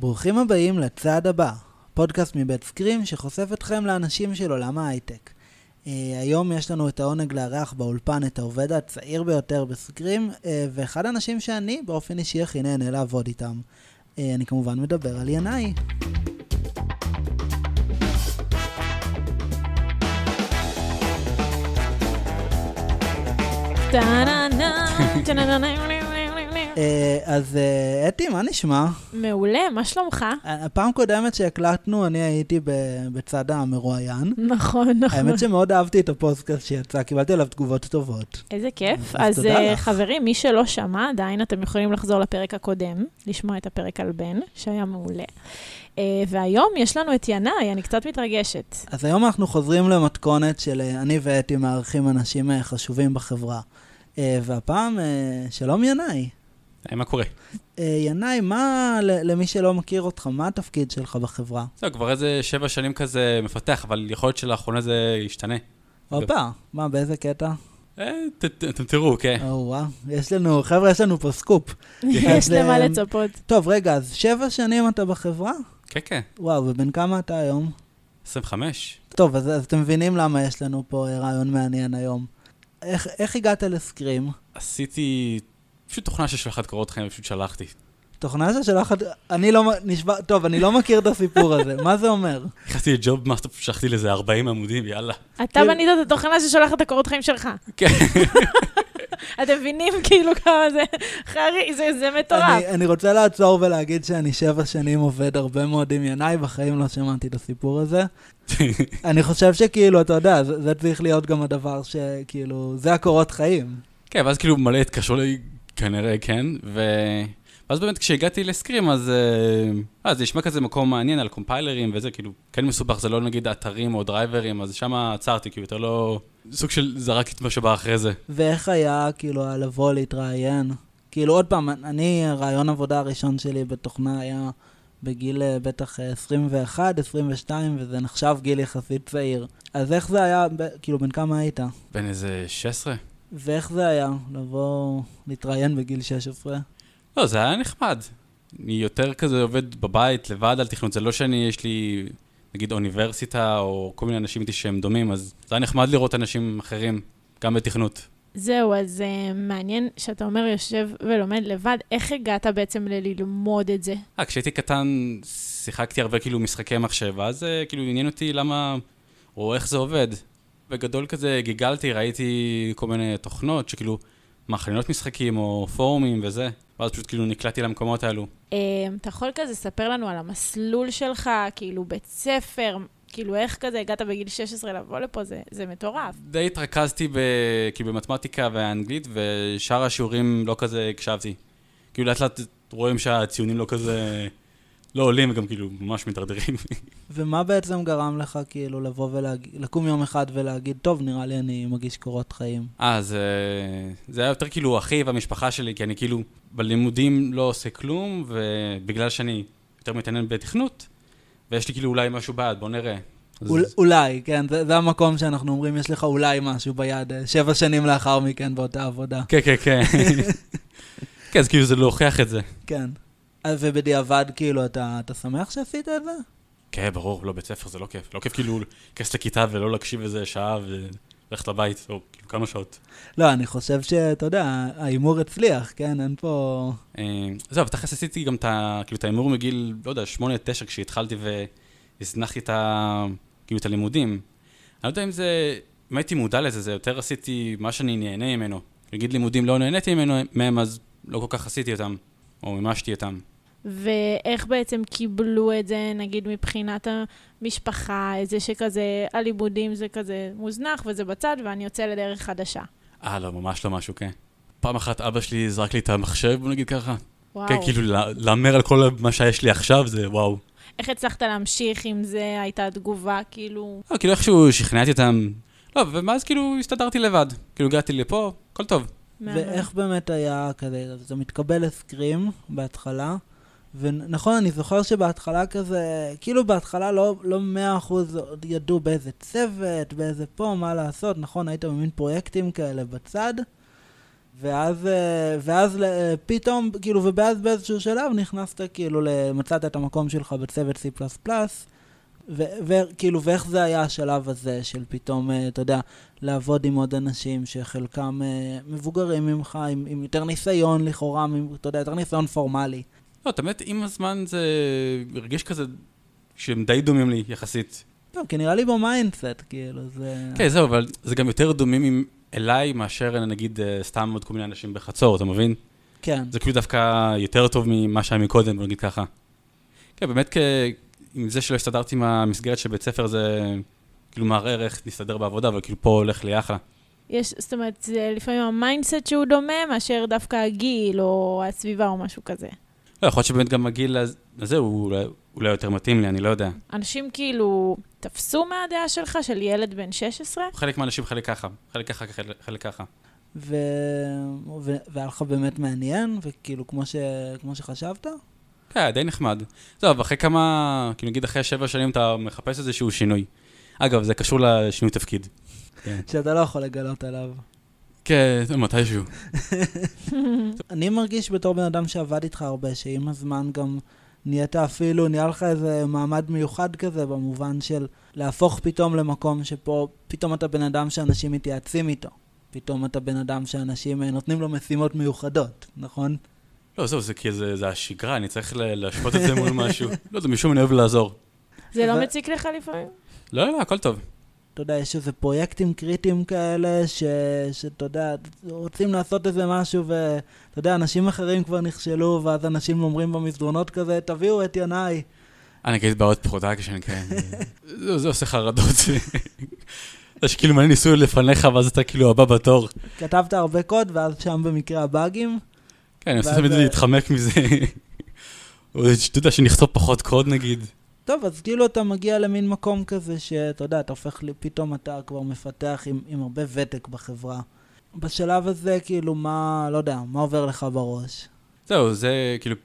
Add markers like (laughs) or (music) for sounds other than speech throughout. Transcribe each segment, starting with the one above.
ברוכים הבאים לצעד הבא, פודקאסט מבית סקרים שחושף אתכם לאנשים של עולם ההייטק. Uh, היום יש לנו את העונג לארח באולפן את העובד הצעיר ביותר בסקרים, uh, ואחד האנשים שאני באופן אישי הכי נהנה לעבוד איתם. Uh, אני כמובן מדבר על ינאי. אה, אז אה, אתי, מה נשמע? מעולה, מה שלומך? הפעם קודמת שהקלטנו, אני הייתי בצד המרואיין. נכון, נכון. האמת שמאוד אהבתי את הפודקאסט שיצא, קיבלתי עליו תגובות טובות. איזה כיף. אז, חברים, מי שלא שמע עדיין, אתם יכולים לחזור לפרק הקודם, לשמוע את הפרק על בן, שהיה מעולה. והיום יש לנו את ינאי, אני קצת מתרגשת. אז היום אנחנו חוזרים למתכונת של אני ואתי מארחים אנשים חשובים בחברה. והפעם, שלום ינאי. מה קורה? אה, ינאי, מה, למי שלא מכיר אותך, מה התפקיד שלך בחברה? זהו, כבר איזה שבע שנים כזה מפתח, אבל יכול להיות שלאחרונה זה ישתנה. הופה, מה, באיזה קטע? אה, אתם תראו, כן. או וואו, יש לנו, חבר'ה, יש לנו פה סקופ. (laughs) יש למה לצפות. טוב, רגע, אז שבע שנים אתה בחברה? כן, כן. וואו, ובן כמה אתה היום? 25. טוב, אז אתם מבינים למה יש לנו פה רעיון מעניין היום. איך הגעת ל-SQream? עשיתי פשוט תוכנה ששולחת קורות חיים, פשוט שלחתי. תוכנה ששולחת, אני לא, נשבע, טוב, אני לא מכיר את הסיפור הזה, מה זה אומר? נכנסתי ל-JobMaster, שלחתי לזה 40 עמודים, יאללה. אתה בנית את התוכנה ששולחת את הקורות חיים שלך. כן. (laughs) אתם מבינים כאילו כמה זה חריג, זה מטורף. אני רוצה לעצור ולהגיד שאני שבע שנים עובד הרבה מאוד עם ינאי, בחיים לא שמעתי את הסיפור הזה. (laughs) אני חושב שכאילו, אתה יודע, זה צריך להיות גם הדבר שכאילו, זה הקורות חיים. כן, ואז כאילו מלא התקשרו לי כנראה כן, ו... ואז באמת כשהגעתי לסקרים, אז אה, זה נשמע כזה מקום מעניין על קומפיילרים וזה, כאילו, כן מסובך, זה לא נגיד אתרים או דרייברים, אז שם עצרתי, כאילו, יותר לא... סוג של זרקתי את מה שבא אחרי זה. ואיך היה, כאילו, לבוא להתראיין? כאילו, עוד פעם, אני, הרעיון עבודה הראשון שלי בתוכנה היה בגיל אה, בטח 21, 22, וזה נחשב גיל יחסית צעיר. אז איך זה היה, כאילו, בן כמה היית? בן איזה 16. ואיך זה היה, לבוא להתראיין בגיל 16? לא, זה היה נחמד. אני יותר כזה עובד בבית, לבד על תכנות. זה לא שאני, יש לי, נגיד, אוניברסיטה, או כל מיני אנשים איתי שהם דומים, אז זה היה נחמד לראות אנשים אחרים, גם בתכנות. זהו, אז uh, מעניין שאתה אומר יושב ולומד לבד, איך הגעת בעצם ללמוד את זה? אה, כשהייתי קטן, שיחקתי הרבה כאילו משחקי מחשב, ואז uh, כאילו עניין אותי למה, או איך זה עובד. בגדול כזה גיגלתי, ראיתי כל מיני תוכנות שכאילו מכלינות משחקים או פורומים וזה, ואז פשוט כאילו נקלעתי למקומות האלו. אמ, אתה יכול כזה לספר לנו על המסלול שלך, כאילו בית ספר, כאילו איך כזה הגעת בגיל 16 לבוא לפה, זה, זה מטורף. די התרכזתי ב, כאילו במתמטיקה ואנגלית, ושאר השיעורים לא כזה הקשבתי. כאילו לאט לאט רואים שהציונים לא כזה... לא עולים וגם כאילו ממש מתדרדרים. ומה בעצם גרם לך כאילו לבוא ולהגיד, לקום יום אחד ולהגיד, טוב, נראה לי אני מגיש קורות חיים? אה, זה, זה היה יותר כאילו אחי והמשפחה שלי, כי אני כאילו בלימודים לא עושה כלום, ובגלל שאני יותר מתעניין בתכנות, ויש לי כאילו אולי משהו בעד, בוא נראה. אז... אול, אולי, כן, זה, זה המקום שאנחנו אומרים, יש לך אולי משהו ביד, אה, שבע שנים לאחר מכן באותה עבודה. כן, כן, כן. (laughs) כן, אז כאילו זה להוכיח את זה. כן. ובדיעבד, כאילו, אתה, אתה שמח שעשית את זה? כן, ברור, לא, בית ספר זה לא כיף. לא כיף כאילו להיכנס לכיתה ולא להקשיב איזה שעה וללכת לבית, או כאילו כמה שעות. לא, אני חושב שאתה יודע, ההימור הצליח, כן? אין פה... אה, זהו, ותכלס עשיתי גם את ההימור מגיל, לא יודע, שמונה, תשע, כשהתחלתי והזנחתי את, ה, כאילו, את הלימודים. אני לא יודע אם זה, אם הייתי מודע לזה, זה יותר עשיתי מה שאני נהנה ממנו. נגיד לימודים לא נהניתי ממנו, מהם, אז לא כל כך עשיתי אותם. או מימשתי אותם. ואיך בעצם קיבלו את זה, נגיד, מבחינת המשפחה, איזה שכזה, הלימודים זה כזה מוזנח וזה בצד, ואני יוצא לדרך חדשה. אה, לא, ממש לא משהו, כן. פעם אחת אבא שלי זרק לי את המחשב, בוא נגיד ככה. וואו. כן, כאילו, להמר על כל מה שיש לי עכשיו זה וואו. איך הצלחת להמשיך עם זה? הייתה תגובה, כאילו... לא, כאילו איכשהו שכנעתי אותם. לא, ומאז כאילו הסתדרתי לבד. כאילו הגעתי לפה, הכל טוב. ואיך באמת היה כזה, אתה מתקבל לסקרים בהתחלה, ונכון, אני זוכר שבהתחלה כזה, כאילו בהתחלה לא, לא מאה אחוז ידעו באיזה צוות, באיזה פה, מה לעשות, נכון, היית במין פרויקטים כאלה בצד, ואז, אה, ואז אה, פתאום, כאילו, ואז באיזשהו שלב נכנסת, כאילו, מצאת את המקום שלך בצוות C++, וכאילו, ואיך זה היה השלב הזה של פתאום, אה, אתה יודע, לעבוד עם עוד אנשים שחלקם מבוגרים ממך, עם, עם יותר ניסיון לכאורה, אתה יודע, יותר ניסיון פורמלי. לא, את האמת, עם הזמן זה הרגיש כזה שהם די דומים לי יחסית. לא, כי נראה לי ב-mindset, כאילו, זה... כן, זהו, אבל זה גם יותר דומים עם אליי מאשר נגיד אה, סתם עוד כל מיני אנשים בחצור, אתה מבין? כן. זה כאילו דווקא יותר טוב ממה שהיה מקודם, נגיד ככה. כן, באמת, כ... עם זה שלא הסתדרתי עם המסגרת של בית ספר, זה כאילו מערער איך נסתדר בעבודה, אבל כאילו פה הולך לי אחלה. יש, זאת אומרת, זה לפעמים ה-mindset שהוא דומה, מאשר דווקא הגיל או הסביבה או משהו כזה. לא, יכול להיות שבאמת גם הגיל הזה הוא אולי, יותר מתאים לי, אני לא יודע. אנשים כאילו תפסו מהדעה שלך, של ילד בן 16? חלק מהאנשים חלק ככה, חלק ככה, חלק, חלק ככה. ו... ו... והיה לך באמת מעניין, וכאילו כמו, ש... כמו שחשבת? כן, די נחמד. טוב, אחרי כמה, כאילו נגיד אחרי שבע שנים אתה מחפש איזשהו שינוי. אגב, זה קשור לשינוי תפקיד. כן. שאתה לא יכול לגלות עליו. כן, מתישהו. (laughs) אני מרגיש בתור בן אדם שעבד איתך הרבה, שעם הזמן גם נהיית אפילו, נהיה לך איזה מעמד מיוחד כזה, במובן של להפוך פתאום למקום שפה, פתאום אתה בן אדם שאנשים מתייעצים איתו. פתאום אתה בן אדם שאנשים אה, נותנים לו משימות מיוחדות, נכון? לא, זהו, זה כי זה, זה השגרה, אני צריך להשוות את זה מול משהו. לא, זה משום אני אוהב לעזור. זה לא מציק לך לפעמים? לא, לא, הכל טוב. אתה יודע, יש איזה פרויקטים קריטיים כאלה, שאתה יודע, רוצים לעשות איזה משהו, ואתה יודע, אנשים אחרים כבר נכשלו, ואז אנשים אומרים במסדרונות כזה, תביאו את ינאי. אני אגיד בעוד production, כן. זה עושה חרדות. זה שכאילו מלא ניסוי לפניך, ואז אתה כאילו הבא בתור. כתבת הרבה קוד, ואז שם במקרה הבאגים. כן, אני רוצה תמיד להתחמק מזה. אתה יודע, שנכתוב פחות קוד נגיד. טוב, אז כאילו אתה מגיע למין מקום כזה שאתה יודע, אתה הופך, לי, פתאום אתה כבר מפתח עם, עם הרבה ותק בחברה. בשלב הזה, כאילו, מה, לא יודע, מה עובר לך בראש? זהו, זה כאילו,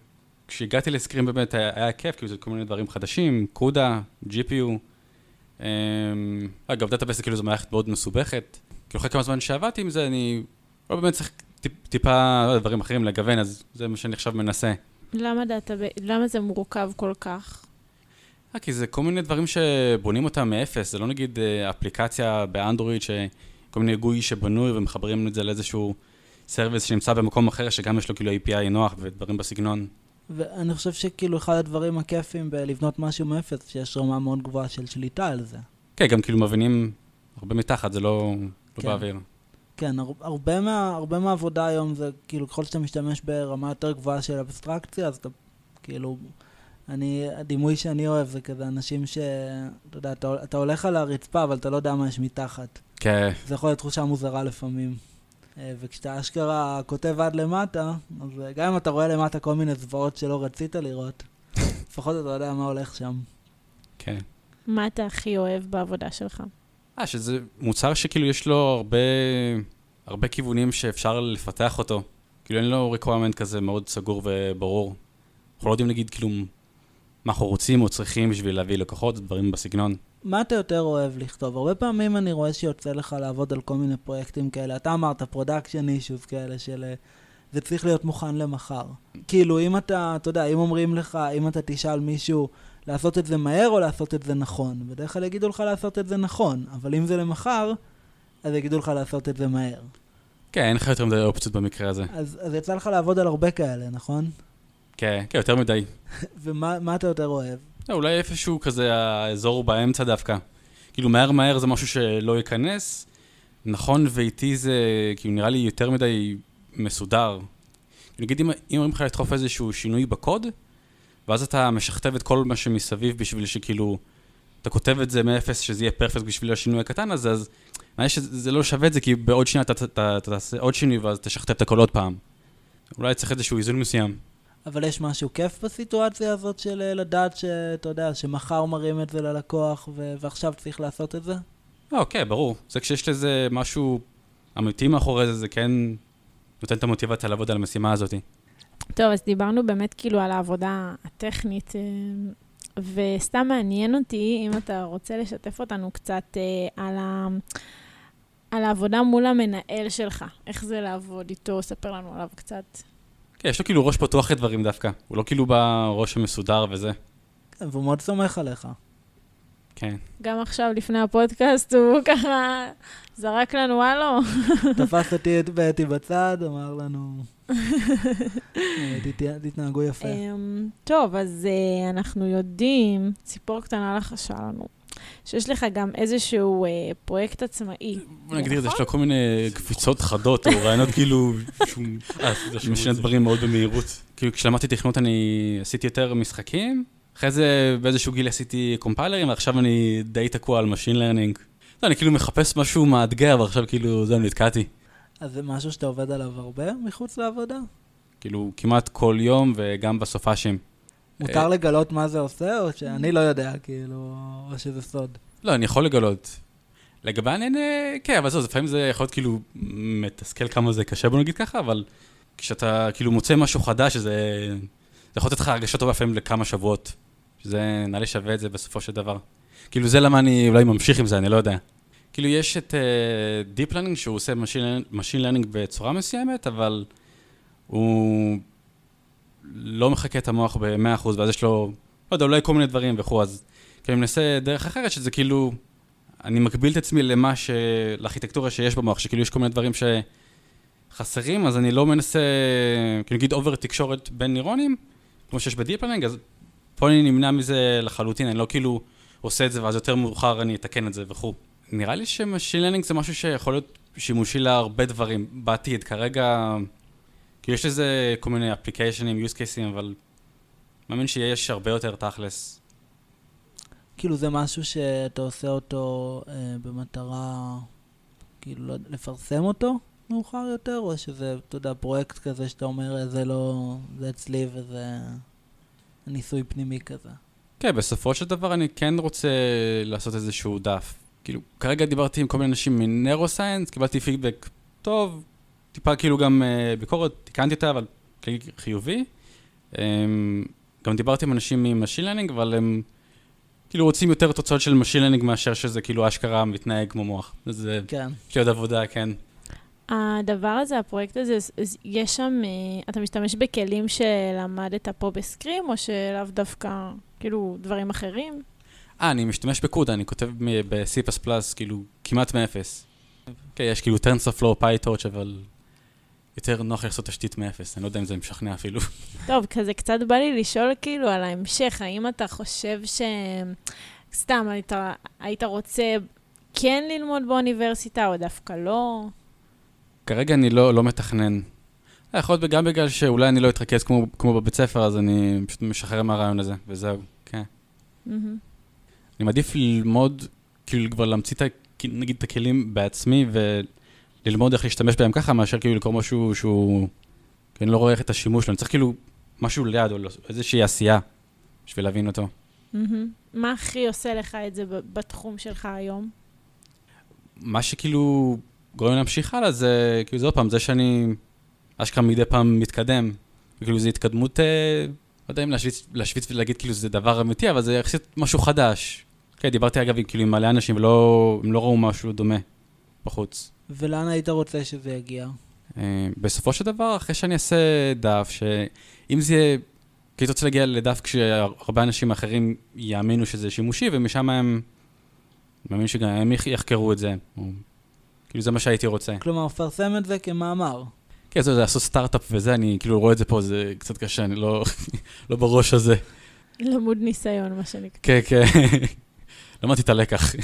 כשהגעתי ל-SQream באמת היה, היה כיף, כאילו זה כל מיני דברים חדשים, CUDA, GPU. אמ, אגב, database כאילו זו מערכת מאוד מסובכת. כאילו אחרי כמה זמן שעבדתי עם זה, אני לא באמת צריך טיפ, טיפה לא, דברים אחרים לגוון, אז זה מה שאני עכשיו מנסה. למה database, למה זה מורכב כל כך? אה, כי זה כל מיני דברים שבונים אותם מאפס, זה לא נגיד אה, אפליקציה באנדרואיד, שכל מיני GUI שבנוי ומחברים את זה לאיזשהו service שנמצא במקום אחר, שגם יש לו כאילו API נוח ודברים בסגנון. ואני חושב שכאילו אחד הדברים הכיפים בלבנות משהו מאפס, שיש רמה מאוד גבוהה של שליטה על זה. כן, גם כאילו מבינים הרבה מתחת, זה לא, לא כן. באוויר. כן, הרבה, מה, הרבה מהעבודה היום זה כאילו ככל שאתה משתמש ברמה יותר גבוהה של אבסטרקציה, אז אתה כאילו אני, הדימוי שאני אוהב זה כזה אנשים ש... אתה יודע, אתה, אתה הולך על הרצפה, אבל אתה לא יודע מה יש מתחת. כן. זה יכול להיות תחושה מוזרה לפעמים. אה, וכשאתה אשכרה כותב עד למטה, אז אה, גם אם אתה רואה למטה כל מיני זוועות שלא רצית לראות, (laughs) לפחות אתה יודע מה הולך שם. כן. מה אתה הכי אוהב בעבודה שלך? אה, שזה מוצר שכאילו יש לו הרבה, הרבה כיוונים שאפשר לפתח אותו. כאילו אין לו requirement כזה מאוד סגור וברור. אנחנו לא יודעים להגיד כאילו מה אנחנו רוצים או צריכים בשביל להביא לקוחות, דברים בסגנון. מה אתה יותר אוהב לכתוב? הרבה פעמים אני רואה שיוצא לך לעבוד על כל מיני פרויקטים כאלה. אתה אמרת production issues כאלה של... אה, זה צריך להיות מוכן למחר. כאילו, אם אתה, אתה יודע, אם אומרים לך, אם אתה תשאל מישהו לעשות את זה מהר או לעשות את זה נכון, בדרך כלל יגידו לך לעשות את זה נכון, אבל אם זה למחר, אז יגידו לך לעשות את זה מהר. כן, אין לך יותר מדי אופציות במקרה הזה. אז, אז יצא לך לעבוד על הרבה כאלה, נכון? כן, כן, יותר מדי. ומה אתה יותר אוהב? לא, אולי איפשהו כזה האזור באמצע דווקא. כאילו, מהר מהר זה משהו שלא ייכנס. נכון ואיטי זה, כאילו, נראה לי יותר מדי מסודר. נגיד, אם, אומרים לך לדחוף איזשהו שינוי בקוד, ואז אתה משכתב את כל מה שמסביב בשביל שכאילו, אתה כותב את זה מאפס, שזה יהיה פרפקט בשביל השינוי הקטן הזה, אז מעניין שזה לא שווה את זה, כי בעוד שנייה אתה תעשה עוד שינוי ואז תשכתב את הכל עוד פעם. אולי צריך איזשהו איזון מסוים. אבל יש משהו כיף בסיטואציה הזאת של אה, לדעת שאתה יודע, שמחר מראים את זה ללקוח ו- ועכשיו צריך לעשות את זה? אוקיי, ברור. זה כשיש לזה משהו אמיתי מאחורי זה, זה כן נותן את המוטיבציה לעבוד על המשימה הזאת. טוב, אז דיברנו באמת כאילו על העבודה הטכנית, אה, וסתם מעניין אותי אם אתה רוצה לשתף אותנו קצת אה, על ה... על העבודה מול המנהל שלך. איך זה לעבוד איתו? ספר לנו עליו קצת. כן, יש לו כאילו ראש פתוח לדברים דווקא. הוא לא כאילו בראש המסודר וזה. כן, והוא מאוד סומך עליך. כן. גם עכשיו, לפני הפודקאסט, הוא ככה זרק לנו הלו. תפס אותי ואתי בצד, אמר לנו, אה, תת- תתנהגו יפה. אמ, טוב, אז אה, אנחנו יודעים, ציפור קטנה לחשה לנו, שיש לך גם איזשהו אה, פרויקט עצמאי. בוא נגדיר את זה, יש לו כל מיני קפיצות חדות, או רעיונות (laughs) כאילו, שהוא משנה דברים מאוד במהירות. כאילו, כשלמדתי תכנות אני עשיתי יותר משחקים, אחרי זה באיזשהו גיל עשיתי קומפיילרים, ועכשיו אני די תקוע על Machine Learning. לא, אני כאילו מחפש משהו מאתגר, ועכשיו כאילו, זהו, נתקעתי. אז זה משהו שאתה עובד עליו הרבה מחוץ לעבודה? כאילו, כמעט כל יום, וגם בסופאשים. מותר לגלות מה זה עושה, או שאני לא יודע, כאילו, או שזה סוד? לא, אני יכול לגלות. לגבי העניין, כן, אבל זהו, לפעמים זה יכול להיות כאילו מתסכל כמה זה קשה, בוא נגיד ככה, אבל כשאתה כאילו מוצא משהו חדש, זה, יכול לתת לך הרגשה טובה לפעמים לכמה שבועות. שזה נראה לי שווה את זה בסופו של דבר. כאילו זה למה אני אולי ממשיך עם זה, אני לא יודע. כאילו יש את uh, Deep Learning שהוא עושה Machine Learning בצורה מסוימת, אבל הוא לא מחקה את המוח ב-100%, ואז יש לו, לא יודע, אולי כל מיני דברים וכו', אז כאילו אני מנסה דרך אחרת, שזה כאילו, אני מגביל את עצמי למה ש... לארכיטקטורה שיש במוח, שכאילו יש כל מיני דברים שחסרים, אז אני לא מנסה, כאילו נגיד אובר תקשורת בין נוירונים, כמו שיש ב-deep learning, אז פה אני נמנע מזה לחלוטין, אני לא כאילו עושה את זה ואז יותר מאוחר אני אתקן את זה וכו'. נראה לי ש-machine learning זה משהו שיכול להיות שימושי להרבה דברים בעתיד, כרגע, כאילו יש לזה כל מיני application-ים, use cases, אבל מאמין שיש הרבה יותר תכלס. כאילו זה משהו שאתה עושה אותו אה, במטרה, כאילו, לא לפרסם אותו מאוחר יותר, או שזה, אתה יודע, פרויקט כזה שאתה אומר, "אה, זה לא, זה אצלי וזה ניסוי פנימי כזה. כן, בסופו של דבר אני כן רוצה לעשות איזשהו דף. כאילו, כרגע דיברתי עם כל מיני אנשים מנרוסיינס, קיבלתי פידבק טוב, טיפה כאילו גם uh, ביקורת, תיקנתי אותה, אבל כלי חיובי. אמ, גם דיברתי עם אנשים מ-machine learning, אבל הם כאילו רוצים יותר תוצאות של machine learning מאשר שזה כאילו אשכרה מתנהג כמו מוח. אז אה, כן. יש לי עוד עבודה, כן. הדבר הזה, הפרויקט הזה, יש שם, אה, אתה משתמש בכלים שלמדת פה ב-SQream, או שלאו דווקא, כאילו, דברים אחרים? אה, אני משתמש ב-CUDA, אני כותב ב-C++, כאילו, כמעט מאפס. כן, יש כאילו TensorFlow, PyTorch, אבל יותר נוח לעשות תשתית מאפס, אני לא יודע אם זה משכנע אפילו. טוב, כזה קצת בא לי לשאול כאילו על ההמשך, האם אתה חושב ש... סתם, היית, היית רוצה כן ללמוד באוניברסיטה, או דווקא לא? כרגע אני לא, לא מתכנן. אה, יכול להיות גם בגלל שאולי אני לא אתרכז כמו, כמו בבית ספר, אז אני פשוט משחרר מהרעיון הזה, וזהו, כן. מהמם. אני מעדיף ללמוד, כאילו כבר להמציא את, נגיד, את הכלים בעצמי, וללמוד איך להשתמש בהם ככה, מאשר כאילו לקרוא משהו שהוא... כי אני לא רואה איך את השימוש שלו, אני צריך כאילו משהו ליד, או לא- איזושהי עשייה, בשביל להבין אותו. מה הכי עושה לך את זה בתחום שלך היום? מה שכאילו גורם להמשיך הלאה זה, כאילו זה עוד פעם, זה שאני אשכרה מדי פעם מתקדם. כאילו זו התקדמות, אה, לא יודע אם להשוויץ, להשוויץ ולהגיד כאילו זה דבר אמיתי, אבל זה יחסית משהו חדש. כן, דיברתי אגב עם- כאילו עם מלא אנשים ולא, הם לא ראו משהו דומה בחוץ. ולאן היית רוצה שזה יגיע? אה, בסופו של דבר, אחרי שאני אעשה דף, שאם זה יהיה, כי הייתי רוצה להגיע לדף כשהרבה אנשים אחרים יאמינו שזה שימושי, ומשם הם, אני מאמין שגם הם יח- יחקרו את זה. או, כאילו זה מה שהייתי רוצה. כלומר, פרסם את זה כמאמר. כן, זה, זה לעשות סטארט-אפ וזה, אני כאילו רואה את זה פה, זה קצת קשה, אני לא, (laughs) לא בראש הזה. למוד ניסיון, מה שנקרא. כן, כן. (laughs) למדתי את הלקח.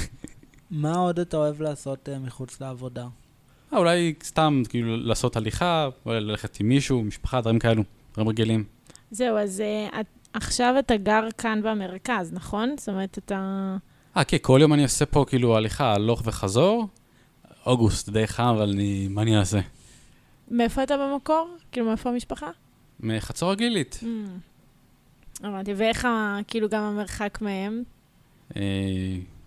מה עוד אתה אוהב לעשות אה, מחוץ לעבודה? אה, אולי סתם, כאילו, לעשות הליכה, אולי ללכת עם מישהו, משפחה, דברים כאלו, דברים רגילים. זהו, אז uh, את, עכשיו אתה גר כאן במרכז, נכון? זאת אומרת, אתה... אה, כן, כל יום אני עושה פה כאילו הליכה, הלוך וחזור. אוגוסט די חם, אבל אני, מה אני אעשה? מאיפה אתה במקור? כאילו, מאיפה המשפחה? מחצור הגלילית. Mm. הבנתי, ואיך, כאילו, גם המרחק מהם?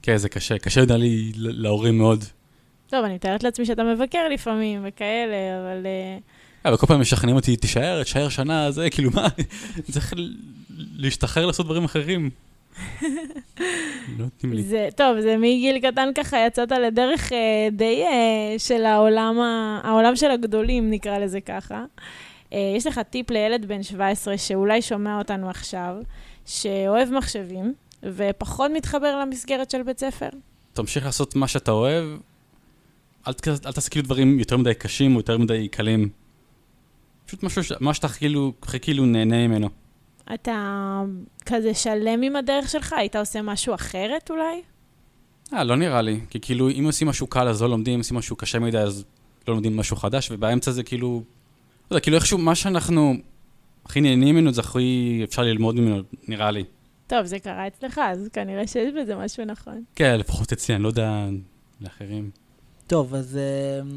אה, כן, זה קשה, קשה נראה לי להורים מאוד. טוב, אני מתארת לעצמי שאתה מבקר לפעמים וכאלה, אבל... אה, אבל כל פעם משכנעים אותי, תישאר, תישאר שנה, זה כאילו מה, (laughs) צריך להשתחרר לעשות דברים אחרים. (laughs) לא נותנים לי. זה, טוב, זה מגיל קטן ככה יצאת לדרך אה, די אה, של העולם, ה, העולם של הגדולים, נקרא לזה ככה. אה, יש לך טיפ לילד בן 17 שאולי שומע אותנו עכשיו, שאוהב מחשבים ופחות מתחבר למסגרת של בית ספר? תמשיך לעשות מה שאתה אוהב, אל, ת- אל תעשה כאילו דברים יותר מדי קשים או יותר מדי קלים. פשוט משהו, ש- מה שאתה כאילו, כאילו נהנה ממנו. אתה כזה שלם עם הדרך שלך? היית עושה משהו אחרת אולי? אה, לא נראה לי. כי כאילו, אם עושים משהו קל אז לא לומדים, אם עושים משהו קשה מדי אז לא לומדים משהו חדש, ובאמצע זה כאילו, לא יודע, כאילו איכשהו מה שאנחנו הכי נהנים ממנו זה הכי אפשר ללמוד ממנו, נראה לי. טוב, זה קרה אצלך, אז כנראה שיש בזה משהו נכון. כן, לפחות אצלי, אני לא יודע לאחרים. טוב, אז, אה,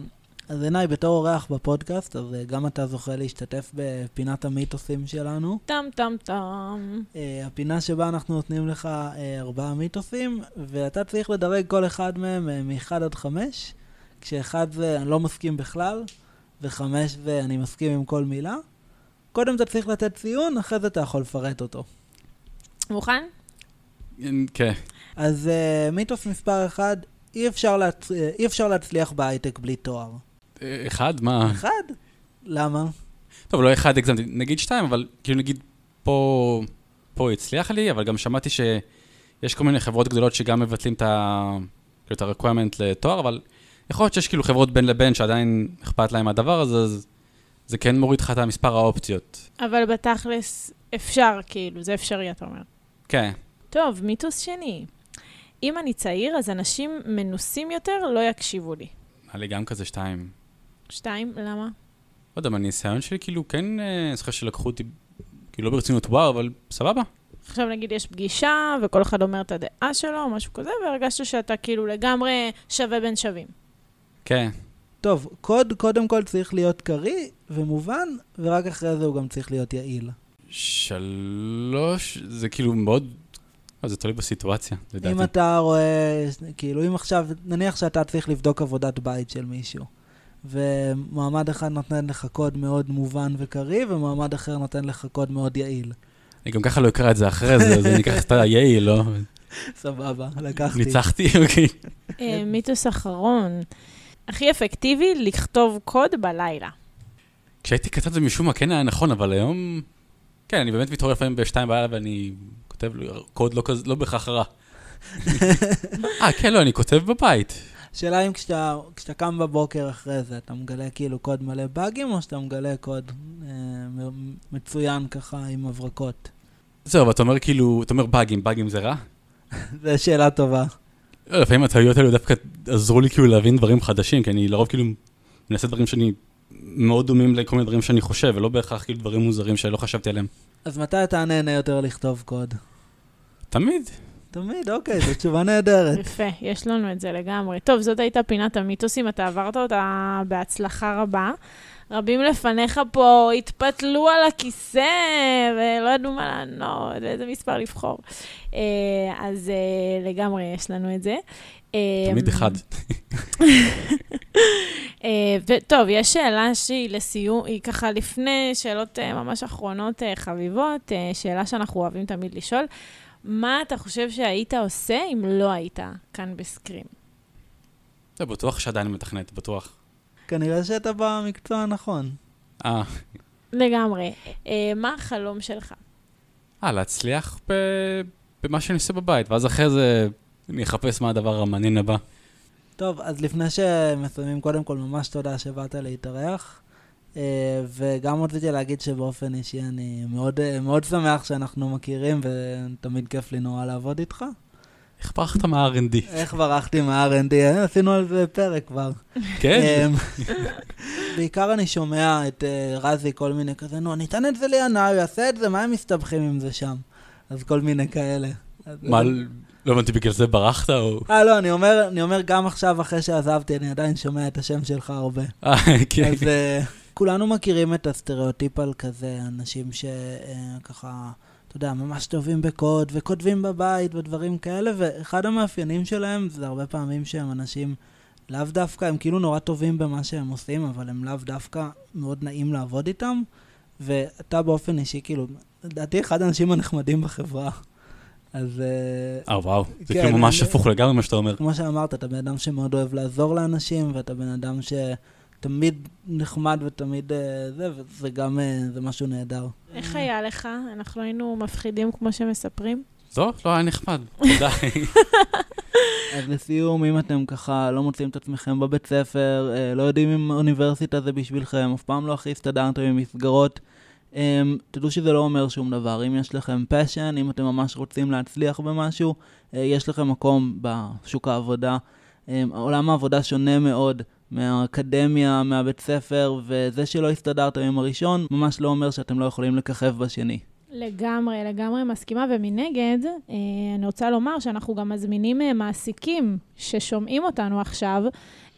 אז עיניי, בתור אורח בפודקאסט, אז אה, גם אתה זוכה להשתתף בפינת המיתוסים שלנו. טם טם טם. אה, הפינה שבה אנחנו נותנים לך ארבעה מיתוסים, ואתה צריך לדרג כל אחד מהם אה, מ-1 עד 5, כשאחד זה אני לא מסכים בכלל, וחמש זה אני מסכים עם כל מילה. קודם אתה צריך לתת ציון, אחרי זה אתה יכול לפרט אותו. מוכן? כן. אז אה, מיתוס מספר 1, אי אפשר, להצ... אה, אי אפשר להצליח בהייטק בלי תואר. אה, אחד? מה? אחד? למה? טוב, לא אחד הגזמתי, נגיד שתיים, אבל כאילו נגיד פה, פה הצליח לי, אבל גם שמעתי שיש כל מיני חברות גדולות שגם מבטלים את ה... כאילו את ה-requirement לתואר, אבל יכול להיות שיש כאילו חברות בין לבין שעדיין אכפת להם מהדבר הזה, אז זה כן מוריד לך את המספר האופציות. אבל בתכלס אפשר, כאילו, זה אפשרי, אתה אומר. כן. טוב, מיתוס שני. אם אני צעיר, אז אנשים מנוסים יותר לא יקשיבו לי. היה לי גם כזה שתיים. שתיים, למה? לא יודע, מהניסיון שלי כאילו כן, אה, אני זוכר שלקחו אותי, כאילו לא ברצינות וואו, אבל סבבה. עכשיו נגיד יש פגישה, וכל אחד אומר את הדעה שלו, או משהו כזה, והרגשת שאתה כאילו לגמרי שווה בין שווים. כן. טוב, קוד קודם כל צריך להיות קריא ומובן, ורק אחרי זה הוא גם צריך להיות יעיל. שלוש, זה כאילו מאוד, אה, זה תלוי בסיטואציה, לדעתי. אם אתה רואה, כאילו אם עכשיו, נניח שאתה צריך לבדוק עבודת בית של מישהו, ומועמד אחד נותן לך קוד מאוד מובן וקריא, ומועמד אחר נותן לך קוד מאוד יעיל. אני גם ככה לא אקרא את זה אחרי זה, אז אני אקח את היעיל, לא? (laughs) סבבה, לקחתי. ניצחתי, (laughs) אוקיי. אה, מיתוס אחרון. הכי אפקטיבי, לכתוב קוד בלילה. כשהייתי קטן זה משום מה כן היה נכון, אבל היום... כן, אני באמת מתעורר לפעמים בשתיים בלילה ואני כותב קוד לא כזה, לא בהכרח רע. אה, כן, לא, אני כותב בבית. שאלה אם כשאתה, כשאתה קם בבוקר אחרי זה, אתה מגלה כאילו קוד מלא באגים, או שאתה מגלה קוד אה, מצוין ככה עם הברקות? זהו, אבל אתה אומר כאילו, אתה אומר באגים, באגים זה רע? (laughs) זו שאלה טובה. לא, לפעמים הטעויות האלו דווקא עזרו לי כאילו להבין דברים חדשים, כי אני לרוב כאילו מנסה דברים שאני מאוד דומים לכל מיני דברים שאני חושב, ולא בהכרח כאילו דברים מוזרים שלא חשבתי עליהם. אז מתי אתה נהנה יותר לכתוב קוד? תמיד. תמיד, אוקיי, זו תשובה נהדרת. (laughs) יפה, יש לנו את זה לגמרי. טוב, זאת הייתה פינת המיתוסים, אתה עברת אותה בהצלחה רבה. רבים לפניך פה התפתלו על הכיסא ולא ידעו מה לענות, איזה מספר לבחור. אה, אז אה, לגמרי יש לנו את זה. אה, תמיד אחד. (laughs) אה, וטוב, יש שאלה שהיא לסיום, היא ככה לפני שאלות אה, ממש אחרונות אה, חביבות, שאלה שאנחנו אוהבים תמיד לשאול. מה אתה חושב שהיית עושה אם לא היית כאן בסקרים? זה בטוח שעדיין מתכנת, בטוח. כנראה שאתה במקצוע הנכון. אה, לגמרי. מה החלום שלך? אה, להצליח ב... במה שאני עושה בבית, ואז אחרי זה אני אחפש מה הדבר המעניין הבא. טוב, אז לפני שמסיימים, קודם כל ממש תודה שבאת להתארח. אה, וגם רציתי להגיד שבאופן אישי אני מאוד, אה, מאוד שמח שאנחנו מכירים, ותמיד כיף לי נורא לעבוד איתך. איך ברחת מה-R&D? איך ברחתי מה-R&D? אה, עשינו על זה פרק כבר. כן? אמ, בעיקר אני שומע את אה, רזי כל מיני כזה, נו, אני אתן את זה לינאי, הוא יעשה את זה, מה הם מסתבכים עם זה שם? אז כל מיני כאלה. מה, לא הבנתי, בגלל זה ברחת או... אה, לא, אני אומר, אני אומר גם עכשיו, אחרי שעזבתי, אני עדיין שומע את השם שלך הרבה. אה, כן. אז uh, כולנו מכירים את הסטריאוטיפ על כזה, אנשים שככה, אתה יודע, ממש טובים בקוד, וכותבים בבית ודברים כאלה, ואחד המאפיינים שלהם זה הרבה פעמים שהם אנשים לאו דווקא, הם כאילו נורא טובים במה שהם עושים, אבל הם לאו דווקא מאוד נעים לעבוד איתם, ואתה באופן אישי, כאילו, לדעתי אחד האנשים הנחמדים בחברה. אז אה, אה, וואו, זה כן, כאילו ממש הפוך לגמרי מה שאתה אומר. כמו שאמרת, אתה בן אדם שמאוד אוהב לעזור לאנשים, ואתה בן אדם שתמיד נחמד ותמיד אה, זה, וזה גם, אה, זה משהו נהדר. איך היה לך? אנחנו היינו מפחידים כמו שמספרים. זו? לא, היה נחמד. (laughs) תודה. אז לסיום, אם אתם ככה לא מוצאים את עצמכם בבית ספר, לא יודעים אם אוניברסיטה זה בשבילכם, אף פעם לא הכי הסתדרתם עם מסגרות, אה, תדעו שזה לא אומר שום דבר. אם יש לכם פשן, אם אתם ממש רוצים להצליח במשהו, אה, יש לכם מקום בשוק העבודה. אה, עולם העבודה שונה מאוד מהאקדמיה, מהבית ספר, וזה שלא הסתדרתם עם הראשון, ממש לא אומר שאתם לא יכולים לככב בשני. לגמרי, לגמרי מסכימה, ומנגד, אה, אני רוצה לומר שאנחנו גם מזמינים אה, מעסיקים ששומעים אותנו עכשיו,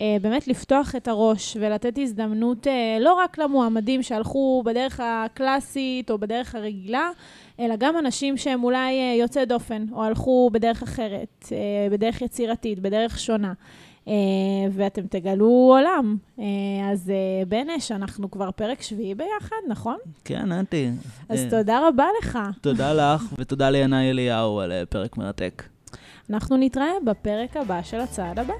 אה, באמת לפתוח את הראש ולתת הזדמנות לא רק למועמדים שהלכו בדרך הקלאסית או בדרך הרגילה, אלא גם אנשים שהם אולי יוצאי דופן, או הלכו בדרך אחרת, בדרך יצירתית, בדרך שונה. אה, ואתם תגלו עולם. אה, אז אה, בנש, אנחנו כבר פרק שביעי ביחד, נכון? כן, נתי. אז תודה רבה לך. תודה לך, ותודה לינאי אליהו על פרק מרתק. אנחנו נתראה בפרק הבא של הצעד הבא.